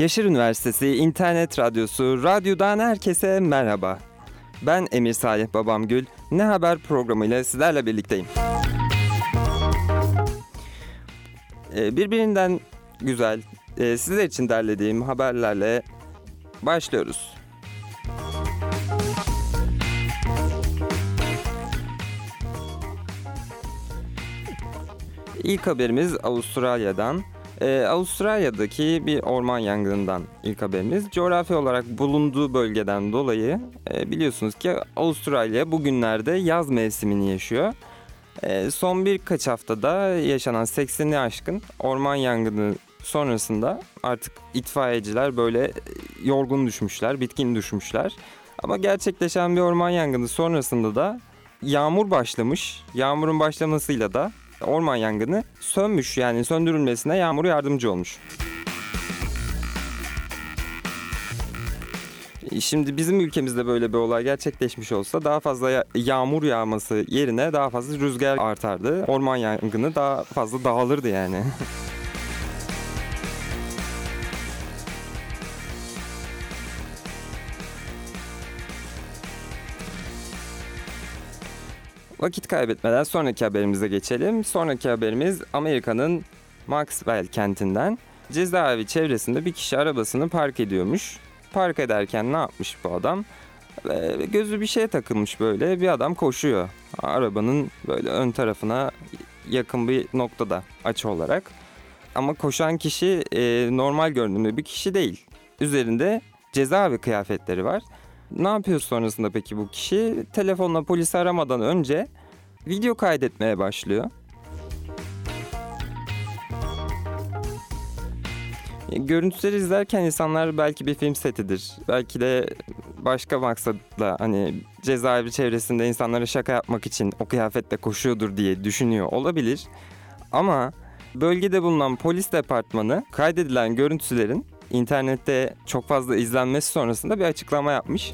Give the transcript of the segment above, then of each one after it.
Yaşar Üniversitesi İnternet Radyosu Radyo'dan herkese merhaba. Ben Emir Salih Babamgül. Ne Haber programıyla sizlerle birlikteyim. Ee, Birbirinden güzel, e, sizler için derlediğim haberlerle başlıyoruz. İlk haberimiz Avustralya'dan. Ee, Avustralya'daki bir orman yangınından ilk haberimiz. Coğrafi olarak bulunduğu bölgeden dolayı e, biliyorsunuz ki Avustralya bugünlerde yaz mevsimini yaşıyor. E, son birkaç haftada yaşanan 80'i aşkın orman yangını sonrasında artık itfaiyeciler böyle e, yorgun düşmüşler, bitkin düşmüşler. Ama gerçekleşen bir orman yangını sonrasında da yağmur başlamış. Yağmurun başlamasıyla da orman yangını sönmüş yani söndürülmesine yağmur yardımcı olmuş. Şimdi bizim ülkemizde böyle bir olay gerçekleşmiş olsa daha fazla ya- yağmur yağması yerine daha fazla rüzgar artardı. Orman yangını daha fazla dağılırdı yani. Vakit kaybetmeden sonraki haberimize geçelim. Sonraki haberimiz Amerika'nın Maxwell kentinden. Cezaevi çevresinde bir kişi arabasını park ediyormuş. Park ederken ne yapmış bu adam? Gözü bir şeye takılmış böyle. Bir adam koşuyor. Arabanın böyle ön tarafına yakın bir noktada açı olarak. Ama koşan kişi e, normal görünümlü bir kişi değil. Üzerinde cezaevi kıyafetleri var. Ne yapıyor sonrasında peki bu kişi? Telefonla polisi aramadan önce video kaydetmeye başlıyor. Görüntüleri izlerken insanlar belki bir film setidir. Belki de başka maksatla hani cezaevi çevresinde insanlara şaka yapmak için o kıyafetle koşuyordur diye düşünüyor olabilir. Ama bölgede bulunan polis departmanı kaydedilen görüntülerin internette çok fazla izlenmesi sonrasında bir açıklama yapmış.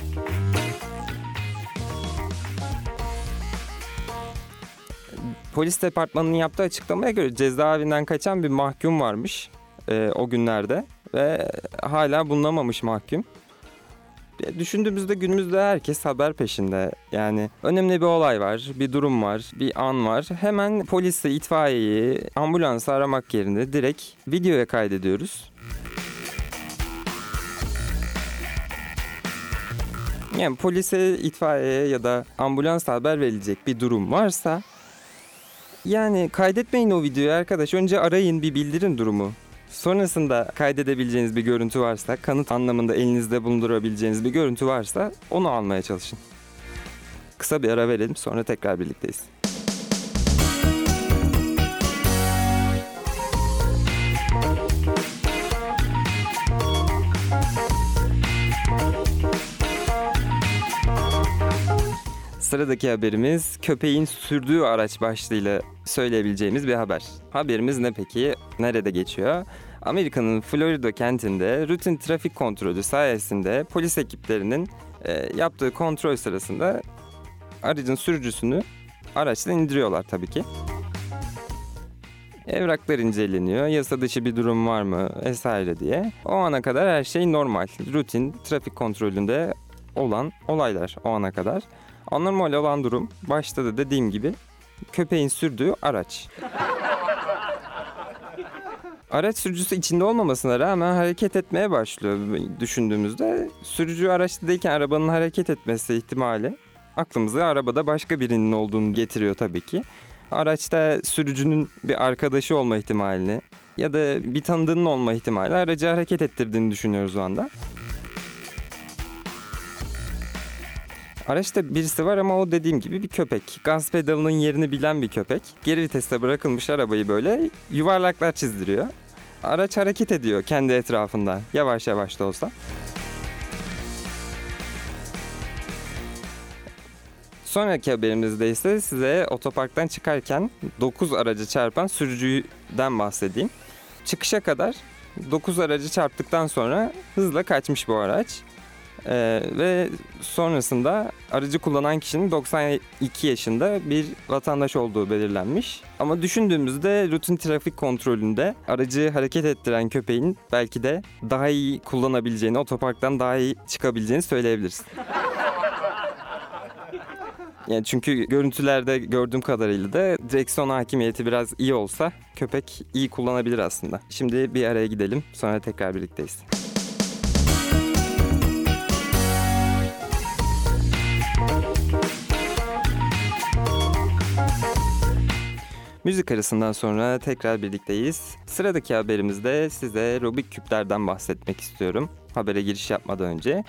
Polis departmanının yaptığı açıklamaya göre cezaevinden kaçan bir mahkum varmış e, o günlerde ve hala bulunamamış mahkum. E, Düşündüğümüzde günümüzde herkes haber peşinde. Yani önemli bir olay var, bir durum var, bir an var. Hemen polisi, itfaiyeyi, ambulansı aramak yerine direkt videoya kaydediyoruz. Yani polise, itfaiyeye ya da ambulans haber verilecek bir durum varsa yani kaydetmeyin o videoyu arkadaş. Önce arayın bir bildirin durumu. Sonrasında kaydedebileceğiniz bir görüntü varsa, kanıt anlamında elinizde bulundurabileceğiniz bir görüntü varsa onu almaya çalışın. Kısa bir ara verelim sonra tekrar birlikteyiz. Sıradaki haberimiz köpeğin sürdüğü araç başlığıyla söyleyebileceğimiz bir haber. Haberimiz ne peki? Nerede geçiyor? Amerika'nın Florida kentinde rutin trafik kontrolü sayesinde polis ekiplerinin e, yaptığı kontrol sırasında aracın sürücüsünü araçtan indiriyorlar tabii ki. Evraklar inceleniyor, yasa dışı bir durum var mı vesaire diye. O ana kadar her şey normal, rutin trafik kontrolünde olan olaylar o ana kadar. Anormal olan durum başta da dediğim gibi köpeğin sürdüğü araç. Araç sürücüsü içinde olmamasına rağmen hareket etmeye başlıyor düşündüğümüzde. Sürücü araçtayken arabanın hareket etmesi ihtimali aklımıza arabada başka birinin olduğunu getiriyor tabii ki. Araçta sürücünün bir arkadaşı olma ihtimalini ya da bir tanıdığının olma ihtimali aracı hareket ettirdiğini düşünüyoruz o anda. Araçta birisi var ama o dediğim gibi bir köpek. Gaz pedalının yerini bilen bir köpek. Geri viteste bırakılmış arabayı böyle yuvarlaklar çizdiriyor. Araç hareket ediyor kendi etrafında. Yavaş yavaş da olsa. Sonraki haberimizde ise size otoparktan çıkarken 9 aracı çarpan sürücüden bahsedeyim. Çıkışa kadar 9 aracı çarptıktan sonra hızla kaçmış bu araç. Ee, ve sonrasında aracı kullanan kişinin 92 yaşında bir vatandaş olduğu belirlenmiş. Ama düşündüğümüzde rutin trafik kontrolünde aracı hareket ettiren köpeğin belki de daha iyi kullanabileceğini, otoparktan daha iyi çıkabileceğini söyleyebiliriz. Yani çünkü görüntülerde gördüğüm kadarıyla da direksiyon hakimiyeti biraz iyi olsa köpek iyi kullanabilir aslında. Şimdi bir araya gidelim sonra tekrar birlikteyiz. Müzik arasından sonra tekrar birlikteyiz. Sıradaki haberimizde size Rubik küplerden bahsetmek istiyorum. Habere giriş yapmadan önce.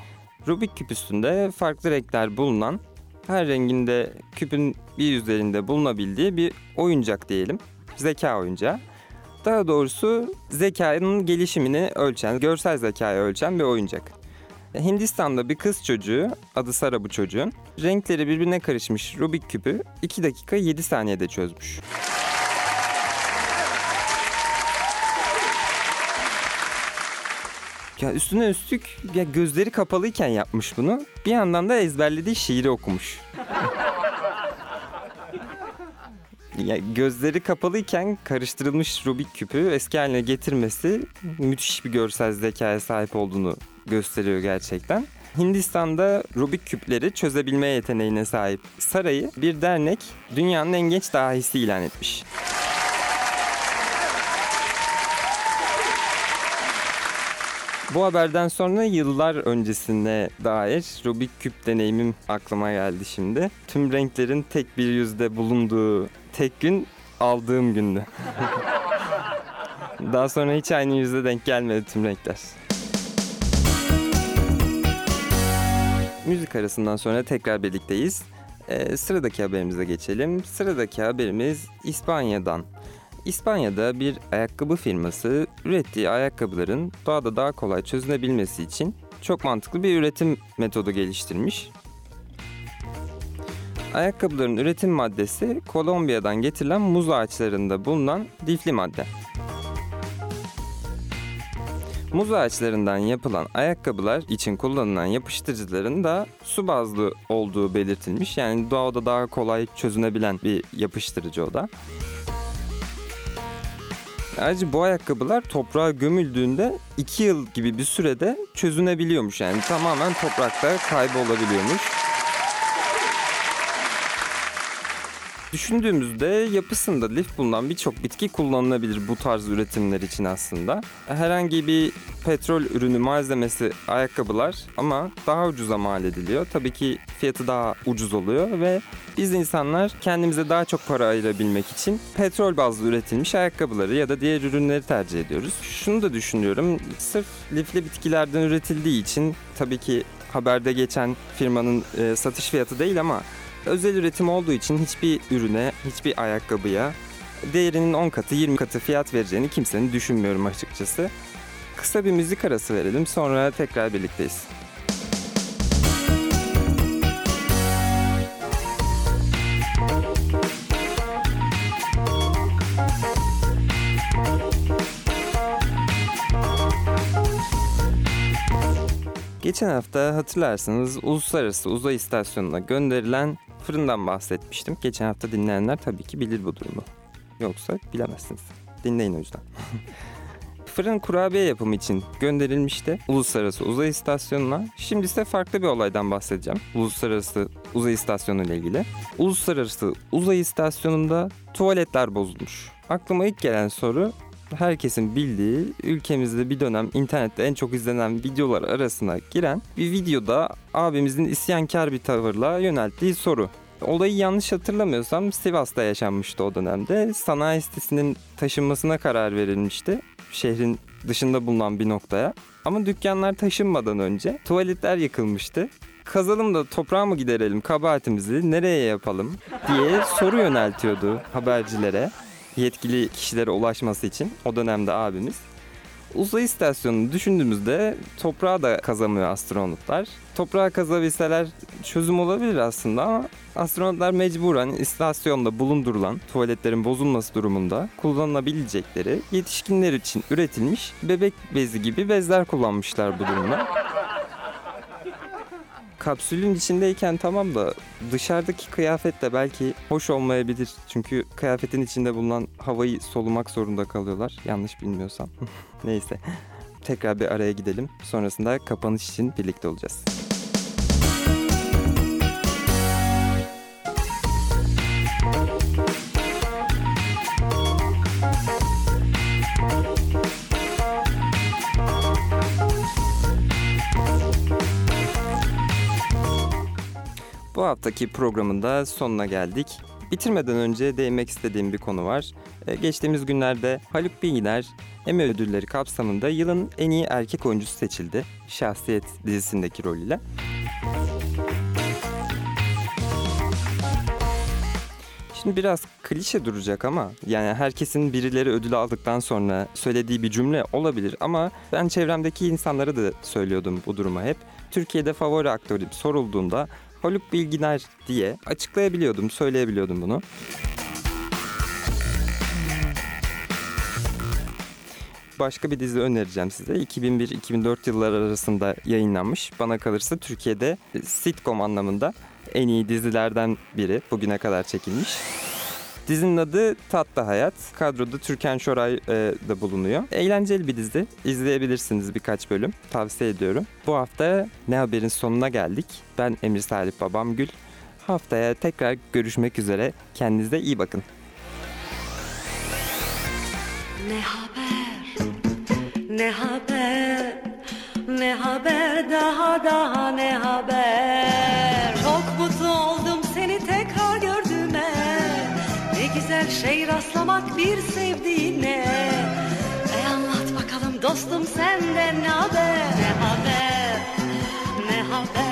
Rubik küp üstünde farklı renkler bulunan, her renginde küpün bir yüzlerinde bulunabildiği bir oyuncak diyelim. Zeka oyuncağı. Daha doğrusu zekanın gelişimini ölçen, görsel zekayı ölçen bir oyuncak. Hindistan'da bir kız çocuğu, adı Sara bu çocuğun, renkleri birbirine karışmış Rubik küpü 2 dakika 7 saniyede çözmüş. Ya üstüne üstlük ya gözleri kapalıyken yapmış bunu. Bir yandan da ezberlediği şiiri okumuş. ya gözleri kapalıyken karıştırılmış Rubik küpü eski haline getirmesi müthiş bir görsel zekaya sahip olduğunu gösteriyor gerçekten. Hindistan'da Rubik küpleri çözebilme yeteneğine sahip Saray'ı bir dernek dünyanın en genç dahisi ilan etmiş. Bu haberden sonra yıllar öncesine dair Rubik küp deneyimim aklıma geldi şimdi. Tüm renklerin tek bir yüzde bulunduğu tek gün aldığım gündü. Daha sonra hiç aynı yüzde denk gelmedi tüm renkler. Müzik arasından sonra tekrar birlikteyiz. Ee, sıradaki haberimize geçelim. Sıradaki haberimiz İspanya'dan. İspanya'da bir ayakkabı firması ürettiği ayakkabıların doğada daha kolay çözünebilmesi için çok mantıklı bir üretim metodu geliştirmiş. Ayakkabıların üretim maddesi Kolombiya'dan getirilen muz ağaçlarında bulunan lifli madde. Muz ağaçlarından yapılan ayakkabılar için kullanılan yapıştırıcıların da su bazlı olduğu belirtilmiş. Yani doğada daha kolay çözünebilen bir yapıştırıcı o da. Ayrıca bu ayakkabılar toprağa gömüldüğünde 2 yıl gibi bir sürede çözünebiliyormuş. Yani tamamen toprakta kaybolabiliyormuş. Düşündüğümüzde yapısında lif bulunan birçok bitki kullanılabilir bu tarz üretimler için aslında. Herhangi bir petrol ürünü malzemesi ayakkabılar ama daha ucuza mal ediliyor. Tabii ki fiyatı daha ucuz oluyor ve biz insanlar kendimize daha çok para ayırabilmek için petrol bazlı üretilmiş ayakkabıları ya da diğer ürünleri tercih ediyoruz. Şunu da düşünüyorum. Sırf lifli bitkilerden üretildiği için tabii ki haberde geçen firmanın e, satış fiyatı değil ama özel üretim olduğu için hiçbir ürüne, hiçbir ayakkabıya değerinin 10 katı, 20 katı fiyat vereceğini kimsenin düşünmüyorum açıkçası. Kısa bir müzik arası verelim sonra tekrar birlikteyiz. Geçen hafta hatırlarsınız Uluslararası Uzay İstasyonu'na gönderilen fırından bahsetmiştim. Geçen hafta dinleyenler tabii ki bilir bu durumu. Yoksa bilemezsiniz. Dinleyin o yüzden. Fırın kurabiye yapımı için gönderilmişti Uluslararası Uzay İstasyonu'na. Şimdi ise farklı bir olaydan bahsedeceğim. Uluslararası Uzay İstasyonu ile ilgili. Uluslararası Uzay İstasyonu'nda tuvaletler bozulmuş. Aklıma ilk gelen soru herkesin bildiği ülkemizde bir dönem internette en çok izlenen videolar arasına giren bir videoda abimizin isyankar bir tavırla yönelttiği soru. Olayı yanlış hatırlamıyorsam Sivas'ta yaşanmıştı o dönemde. Sanayi sitesinin taşınmasına karar verilmişti. Şehrin dışında bulunan bir noktaya. Ama dükkanlar taşınmadan önce tuvaletler yıkılmıştı. kazalım da toprağa mı giderelim kabahatimizi nereye yapalım diye soru yöneltiyordu habercilere yetkili kişilere ulaşması için o dönemde abimiz. Uzay istasyonunu düşündüğümüzde toprağa da kazamıyor astronotlar. Toprağa kazabilseler çözüm olabilir aslında ama astronotlar mecburen istasyonda bulundurulan tuvaletlerin bozulması durumunda kullanılabilecekleri yetişkinler için üretilmiş bebek bezi gibi bezler kullanmışlar bu durumda. Kapsülün içindeyken tamam da dışarıdaki kıyafet de belki hoş olmayabilir. Çünkü kıyafetin içinde bulunan havayı solumak zorunda kalıyorlar. Yanlış bilmiyorsam. Neyse. Tekrar bir araya gidelim. Sonrasında kapanış için birlikte olacağız. Bu haftaki programın da sonuna geldik. Bitirmeden önce değinmek istediğim bir konu var. Ee, Geçtiğimiz günlerde Haluk Bilginer Emmy ödülleri kapsamında yılın en iyi erkek oyuncusu seçildi. Şahsiyet dizisindeki rolüyle. Şimdi biraz klişe duracak ama yani herkesin birileri ödül aldıktan sonra söylediği bir cümle olabilir ama ben çevremdeki insanlara da söylüyordum bu duruma hep. Türkiye'de favori aktörüm sorulduğunda Haluk Bilginer diye açıklayabiliyordum, söyleyebiliyordum bunu. Başka bir dizi önereceğim size. 2001-2004 yılları arasında yayınlanmış. Bana kalırsa Türkiye'de sitcom anlamında en iyi dizilerden biri bugüne kadar çekilmiş. Dizinin adı Tatlı Hayat. Kadroda Türkan Şoray e, da bulunuyor. Eğlenceli bir dizi. İzleyebilirsiniz birkaç bölüm. Tavsiye ediyorum. Bu hafta Ne Haber'in sonuna geldik. Ben Emir Salih Babam Gül. Haftaya tekrar görüşmek üzere. Kendinize iyi bakın. Ne haber? Ne haber? Ne haber daha daha ne haber? rastlamak bir sevdiğine. E anlat bakalım dostum senden ne haber? Ne haber, ne haber?